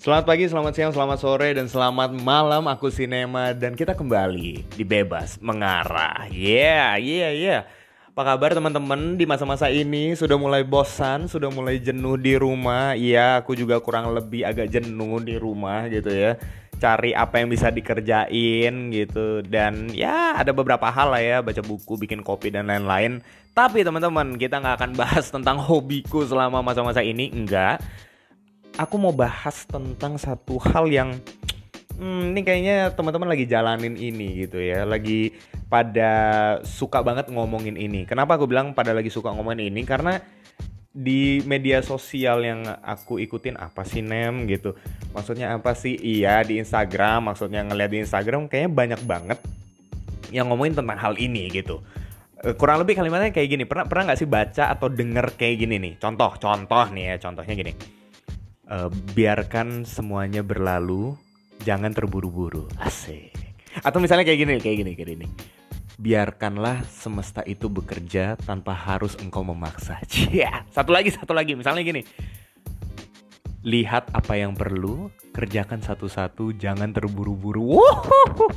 Selamat pagi, selamat siang, selamat sore, dan selamat malam. Aku Sinema dan kita kembali di Bebas Mengarah. Yeah, yeah, yeah. Apa kabar teman-teman di masa-masa ini? Sudah mulai bosan, sudah mulai jenuh di rumah. Iya, aku juga kurang lebih agak jenuh di rumah gitu ya. Cari apa yang bisa dikerjain gitu dan ya ada beberapa hal lah ya baca buku, bikin kopi dan lain-lain. Tapi teman-teman kita nggak akan bahas tentang hobiku selama masa-masa ini, enggak aku mau bahas tentang satu hal yang hmm, ini kayaknya teman-teman lagi jalanin ini gitu ya, lagi pada suka banget ngomongin ini. Kenapa aku bilang pada lagi suka ngomongin ini? Karena di media sosial yang aku ikutin apa sih nem gitu? Maksudnya apa sih? Iya di Instagram maksudnya ngeliat di Instagram kayaknya banyak banget yang ngomongin tentang hal ini gitu. Eh, kurang lebih kalimatnya kayak gini. Pernah pernah nggak sih baca atau denger kayak gini nih? Contoh contoh nih ya contohnya gini uh, biarkan semuanya berlalu, jangan terburu-buru. Asik. Atau misalnya kayak gini, kayak gini, kayak gini. Biarkanlah semesta itu bekerja tanpa harus engkau memaksa. Cia. Satu lagi, satu lagi. Misalnya gini. Lihat apa yang perlu, kerjakan satu-satu, jangan terburu-buru. Wow.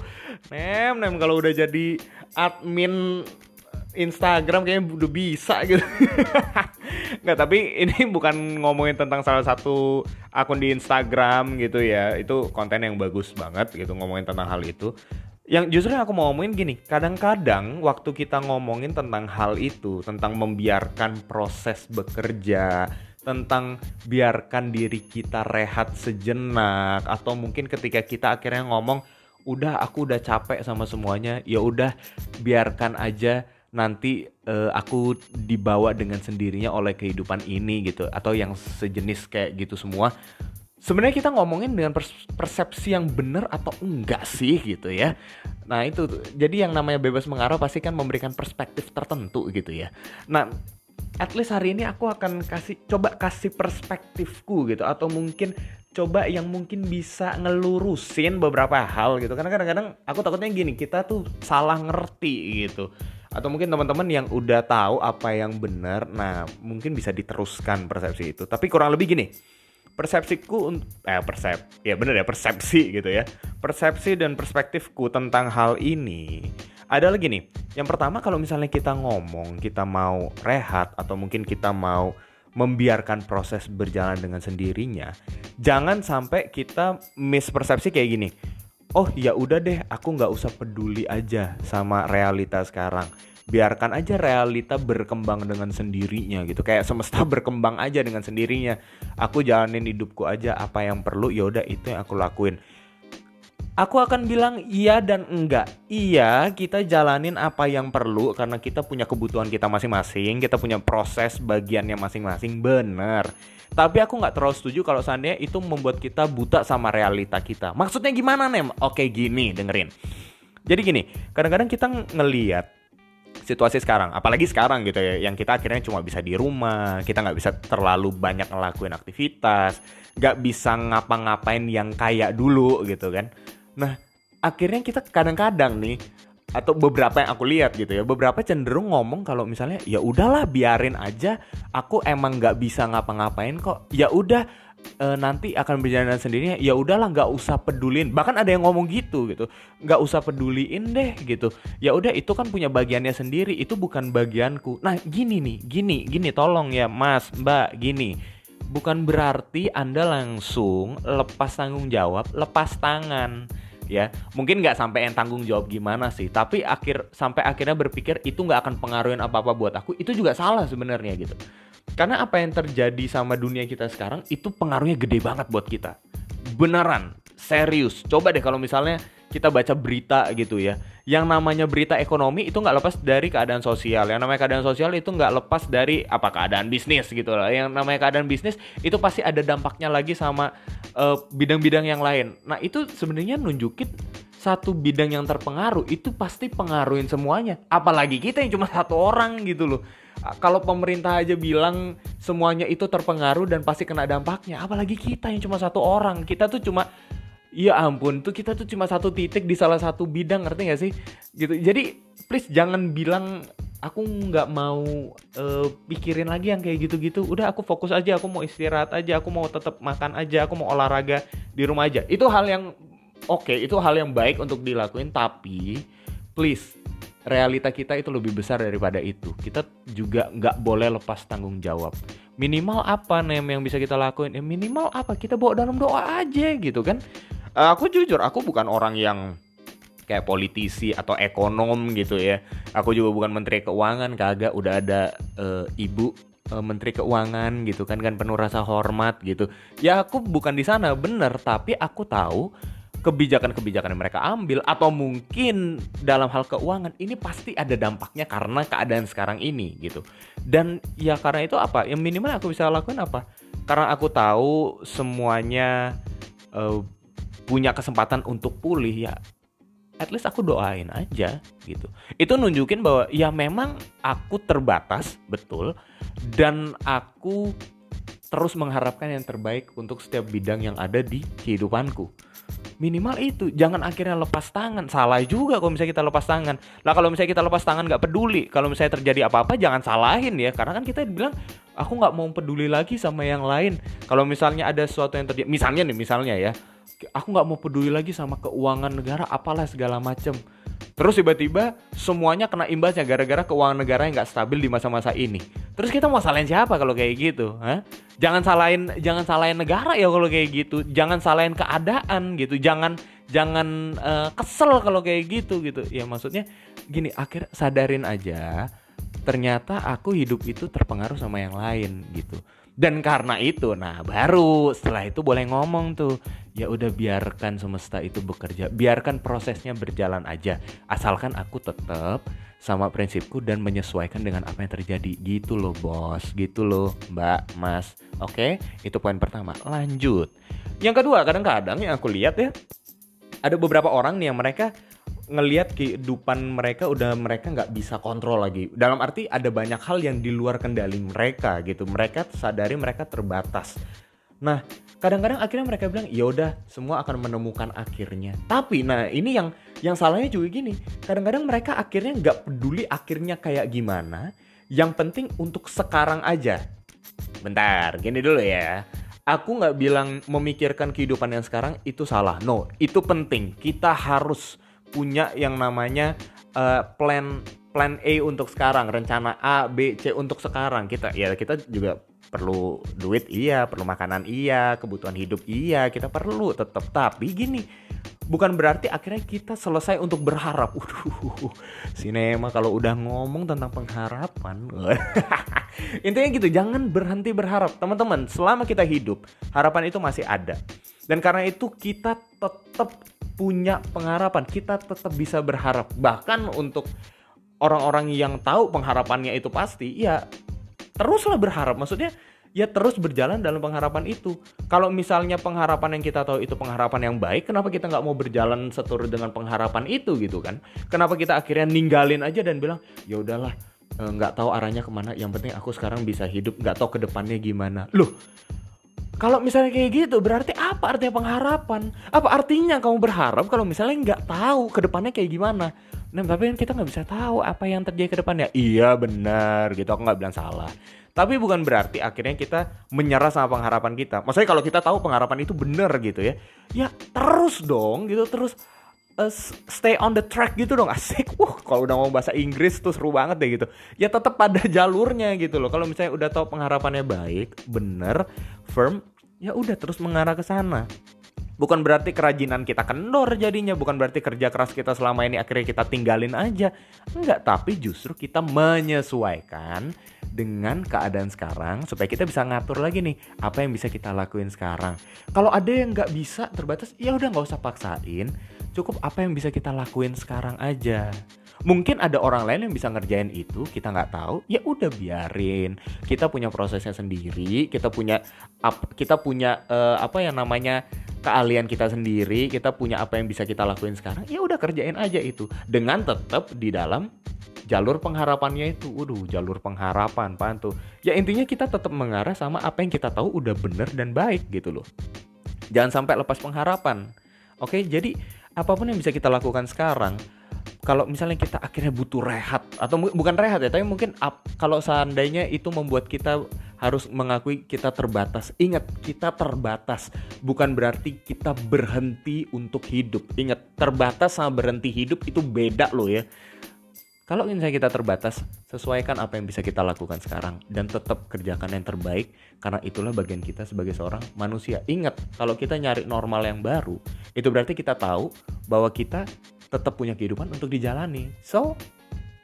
Nem, nem kalau udah jadi admin Instagram kayaknya udah bisa gitu. Nggak, tapi ini bukan ngomongin tentang salah satu akun di Instagram gitu ya. Itu konten yang bagus banget gitu ngomongin tentang hal itu. Yang justru yang aku mau ngomongin gini, kadang-kadang waktu kita ngomongin tentang hal itu, tentang membiarkan proses bekerja, tentang biarkan diri kita rehat sejenak atau mungkin ketika kita akhirnya ngomong udah aku udah capek sama semuanya ya udah biarkan aja nanti uh, aku dibawa dengan sendirinya oleh kehidupan ini gitu atau yang sejenis kayak gitu semua. Sebenarnya kita ngomongin dengan persepsi yang benar atau enggak sih gitu ya. Nah itu jadi yang namanya bebas mengarah pasti kan memberikan perspektif tertentu gitu ya. Nah at least hari ini aku akan kasih coba kasih perspektifku gitu atau mungkin coba yang mungkin bisa ngelurusin beberapa hal gitu. Karena kadang-kadang aku takutnya gini kita tuh salah ngerti gitu atau mungkin teman-teman yang udah tahu apa yang benar nah mungkin bisa diteruskan persepsi itu. Tapi kurang lebih gini persepsiku eh persep ya bener ya persepsi gitu ya. Persepsi dan perspektifku tentang hal ini adalah gini yang pertama kalau misalnya kita ngomong kita mau rehat atau mungkin kita mau membiarkan proses berjalan dengan sendirinya jangan sampai kita mispersepsi kayak gini oh ya udah deh aku nggak usah peduli aja sama realita sekarang. Biarkan aja realita berkembang dengan sendirinya gitu. Kayak semesta berkembang aja dengan sendirinya. Aku jalanin hidupku aja apa yang perlu ya udah itu yang aku lakuin Aku akan bilang iya dan enggak. Iya, kita jalanin apa yang perlu karena kita punya kebutuhan kita masing-masing, kita punya proses bagiannya masing-masing, bener. Tapi aku nggak terlalu setuju kalau seandainya itu membuat kita buta sama realita kita. Maksudnya gimana, Nem? Oke, gini, dengerin. Jadi gini, kadang-kadang kita ngeliat situasi sekarang, apalagi sekarang gitu ya, yang kita akhirnya cuma bisa di rumah, kita nggak bisa terlalu banyak ngelakuin aktivitas, nggak bisa ngapa-ngapain yang kayak dulu gitu kan. Nah, akhirnya kita kadang-kadang nih atau beberapa yang aku lihat gitu ya beberapa cenderung ngomong kalau misalnya ya udahlah biarin aja aku emang nggak bisa ngapa-ngapain kok. Ya udah e, nanti akan berjalan sendirinya ya udahlah nggak usah pedulin. Bahkan ada yang ngomong gitu gitu nggak usah peduliin deh gitu. Ya udah itu kan punya bagiannya sendiri itu bukan bagianku. Nah gini nih gini gini tolong ya mas mbak gini bukan berarti anda langsung lepas tanggung jawab lepas tangan ya. Mungkin nggak sampai yang tanggung jawab gimana sih tapi akhir sampai akhirnya berpikir itu nggak akan pengaruhin apa apa buat aku itu juga salah sebenarnya gitu. Karena apa yang terjadi sama dunia kita sekarang itu pengaruhnya gede banget buat kita. Beneran serius. Coba deh kalau misalnya kita baca berita gitu ya yang namanya berita ekonomi itu nggak lepas dari keadaan sosial. Yang namanya keadaan sosial itu nggak lepas dari apa keadaan bisnis gitu lah yang namanya keadaan bisnis itu pasti ada dampaknya lagi sama eh, bidang-bidang uh, yang lain. Nah itu sebenarnya nunjukin satu bidang yang terpengaruh itu pasti pengaruhin semuanya. Apalagi kita yang cuma satu orang gitu loh. Kalau pemerintah aja bilang semuanya itu terpengaruh dan pasti kena dampaknya apalagi kita yang cuma satu orang. Kita tuh cuma Iya ampun, tuh kita tuh cuma satu titik di salah satu bidang, ngerti gak sih? Gitu. Jadi please jangan bilang aku nggak mau uh, pikirin lagi yang kayak gitu-gitu. Udah aku fokus aja. Aku mau istirahat aja. Aku mau tetap makan aja. Aku mau olahraga di rumah aja. Itu hal yang oke okay, itu hal yang baik untuk dilakuin. Tapi please realita kita itu lebih besar daripada itu. Kita juga nggak boleh lepas tanggung jawab. Minimal apa nih yang bisa kita lakuin? Ya minimal apa? Kita bawa dalam doa aja gitu kan uh, aku jujur aku bukan orang yang kayak politisi atau ekonom gitu ya. Aku juga bukan menteri keuangan, kagak udah ada uh, ibu uh, menteri keuangan gitu kan kan penuh rasa hormat gitu. Ya aku bukan di sana bener, tapi aku tahu kebijakan-kebijakan yang mereka ambil atau mungkin dalam hal keuangan ini pasti ada dampaknya karena keadaan sekarang ini gitu. Dan ya karena itu apa? Yang minimal aku bisa lakukan apa? Karena aku tahu semuanya uh, punya kesempatan untuk pulih ya at least aku doain aja gitu. Itu nunjukin bahwa ya memang aku terbatas, betul. Dan aku terus mengharapkan yang terbaik untuk setiap bidang yang ada di kehidupanku. Minimal itu, jangan akhirnya lepas tangan. Salah juga kalau misalnya kita lepas tangan. Lah kalau misalnya kita lepas tangan nggak peduli, kalau misalnya terjadi apa-apa jangan salahin ya. Karena kan kita bilang aku nggak mau peduli lagi sama yang lain. Kalau misalnya ada sesuatu yang terjadi, misalnya nih, misalnya ya, aku nggak mau peduli lagi sama keuangan negara apalah segala macem. Terus tiba-tiba semuanya kena imbasnya gara-gara keuangan negara yang nggak stabil di masa-masa ini. Terus kita mau salahin siapa kalau kayak gitu Hah? jangan salahin jangan salahin negara ya kalau kayak gitu. Jangan salahin keadaan gitu. Jangan jangan uh, kesel kalau kayak gitu gitu. Ya maksudnya gini akhir sadarin aja ternyata aku hidup itu terpengaruh sama yang lain gitu dan karena itu, nah baru setelah itu boleh ngomong tuh, ya udah biarkan semesta itu bekerja, biarkan prosesnya berjalan aja, asalkan aku tetap sama prinsipku dan menyesuaikan dengan apa yang terjadi gitu loh bos, gitu loh mbak, mas, oke? Itu poin pertama. Lanjut. Yang kedua, kadang-kadang yang aku lihat ya, ada beberapa orang nih yang mereka ngelihat kehidupan mereka udah mereka nggak bisa kontrol lagi. Dalam arti ada banyak hal yang di luar kendali mereka gitu. Mereka sadari mereka terbatas. Nah, kadang-kadang akhirnya mereka bilang, "Ya udah, semua akan menemukan akhirnya." Tapi nah, ini yang yang salahnya juga gini. Kadang-kadang mereka akhirnya nggak peduli akhirnya kayak gimana. Yang penting untuk sekarang aja. Bentar, gini dulu ya. Aku nggak bilang memikirkan kehidupan yang sekarang itu salah. No, itu penting. Kita harus punya yang namanya uh, plan plan A untuk sekarang, rencana A, B, C untuk sekarang. Kita ya kita juga perlu duit iya, perlu makanan iya, kebutuhan hidup iya, kita perlu tetap. Tapi gini, bukan berarti akhirnya kita selesai untuk berharap. Udah, sinema kalau udah ngomong tentang pengharapan. Intinya gitu, jangan berhenti berharap. Teman-teman, selama kita hidup, harapan itu masih ada. Dan karena itu kita tetap punya pengharapan, kita tetap bisa berharap. Bahkan untuk orang-orang yang tahu pengharapannya itu pasti, ya teruslah berharap. Maksudnya ya terus berjalan dalam pengharapan itu. Kalau misalnya pengharapan yang kita tahu itu pengharapan yang baik, kenapa kita nggak mau berjalan seturut dengan pengharapan itu gitu kan? Kenapa kita akhirnya ninggalin aja dan bilang ya udahlah eh, nggak tahu arahnya ke mana. Yang penting aku sekarang bisa hidup, nggak tahu ke depannya gimana. Loh, kalau misalnya kayak gitu, berarti apa artinya pengharapan? Apa artinya kamu berharap kalau misalnya nggak tahu ke depannya kayak gimana? Nah, tapi kan kita nggak bisa tahu apa yang terjadi ke depannya. Iya benar, gitu. Aku nggak bilang salah. Tapi bukan berarti akhirnya kita menyerah sama pengharapan kita. Maksudnya kalau kita tahu pengharapan itu benar gitu ya, ya terus dong gitu, terus uh, stay on the track gitu dong asik wah kalau udah ngomong bahasa Inggris tuh seru banget deh gitu ya tetap pada jalurnya gitu loh kalau misalnya udah tahu pengharapannya baik bener firm ya udah terus mengarah ke sana Bukan berarti kerajinan kita kendor jadinya, bukan berarti kerja keras kita selama ini akhirnya kita tinggalin aja. Enggak, tapi justru kita menyesuaikan dengan keadaan sekarang supaya kita bisa ngatur lagi nih apa yang bisa kita lakuin sekarang. Kalau ada yang nggak bisa terbatas, ya udah nggak usah paksain. Cukup apa yang bisa kita lakuin sekarang aja mungkin ada orang lain yang bisa ngerjain itu kita nggak tahu ya udah biarin kita punya prosesnya sendiri kita punya kita punya uh, apa yang namanya keahlian kita sendiri kita punya apa yang bisa kita lakuin sekarang ya udah kerjain aja itu dengan tetap di dalam jalur pengharapannya itu, waduh jalur pengharapan, pan tuh? Ya intinya kita tetap mengarah sama apa yang kita tahu udah bener dan baik gitu loh. Jangan sampai lepas pengharapan. Oke, jadi apa pun yang bisa kita lakukan sekarang, kalau misalnya kita akhirnya butuh rehat atau bukan rehat ya tapi mungkin up, kalau seandainya itu membuat kita harus mengakui kita terbatas. Ingat kita terbatas bukan berarti kita berhenti untuk hidup. Ingat terbatas sama berhenti hidup itu beda loh ya. Kalau misalnya kita terbatas, sesuaikan apa yang bisa kita lakukan sekarang dan tetap kerjakan yang terbaik karena itulah bagian kita sebagai seorang manusia. Ingat, kalau kita nyari normal yang baru, itu berarti kita tahu bahwa kita tetap punya kehidupan untuk dijalani. So,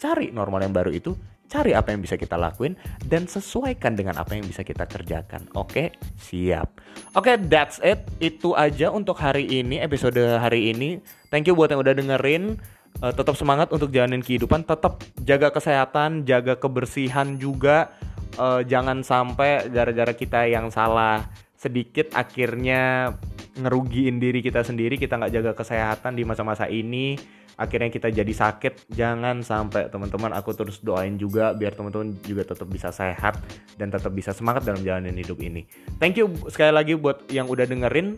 cari normal yang baru itu, cari apa yang bisa kita lakuin dan sesuaikan dengan apa yang bisa kita kerjakan. Oke, siap. Oke, that's it. Itu aja untuk hari ini, episode hari ini. Thank you buat yang udah dengerin uh, tetap semangat untuk jalanin kehidupan tetap jaga kesehatan jaga kebersihan juga uh, jangan sampai gara-gara kita yang salah sedikit akhirnya ngerugiin diri kita sendiri kita nggak jaga kesehatan di masa-masa ini akhirnya kita jadi sakit. Jangan sampai teman-teman aku terus doain juga biar teman-teman juga tetap bisa sehat dan tetap bisa semangat dalam jalanin hidup ini. Thank you sekali lagi buat yang udah dengerin.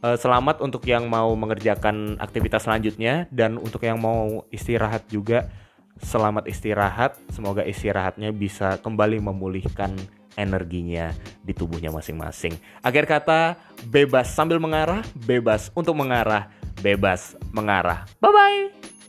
Uh, selamat untuk yang mau mengerjakan aktivitas selanjutnya dan untuk yang mau istirahat juga selamat istirahat. Semoga istirahatnya bisa kembali memulihkan energinya di tubuhnya masing-masing. Akhir kata, bebas sambil mengarah, bebas untuk mengarah, bebas mengarah. Bye bye.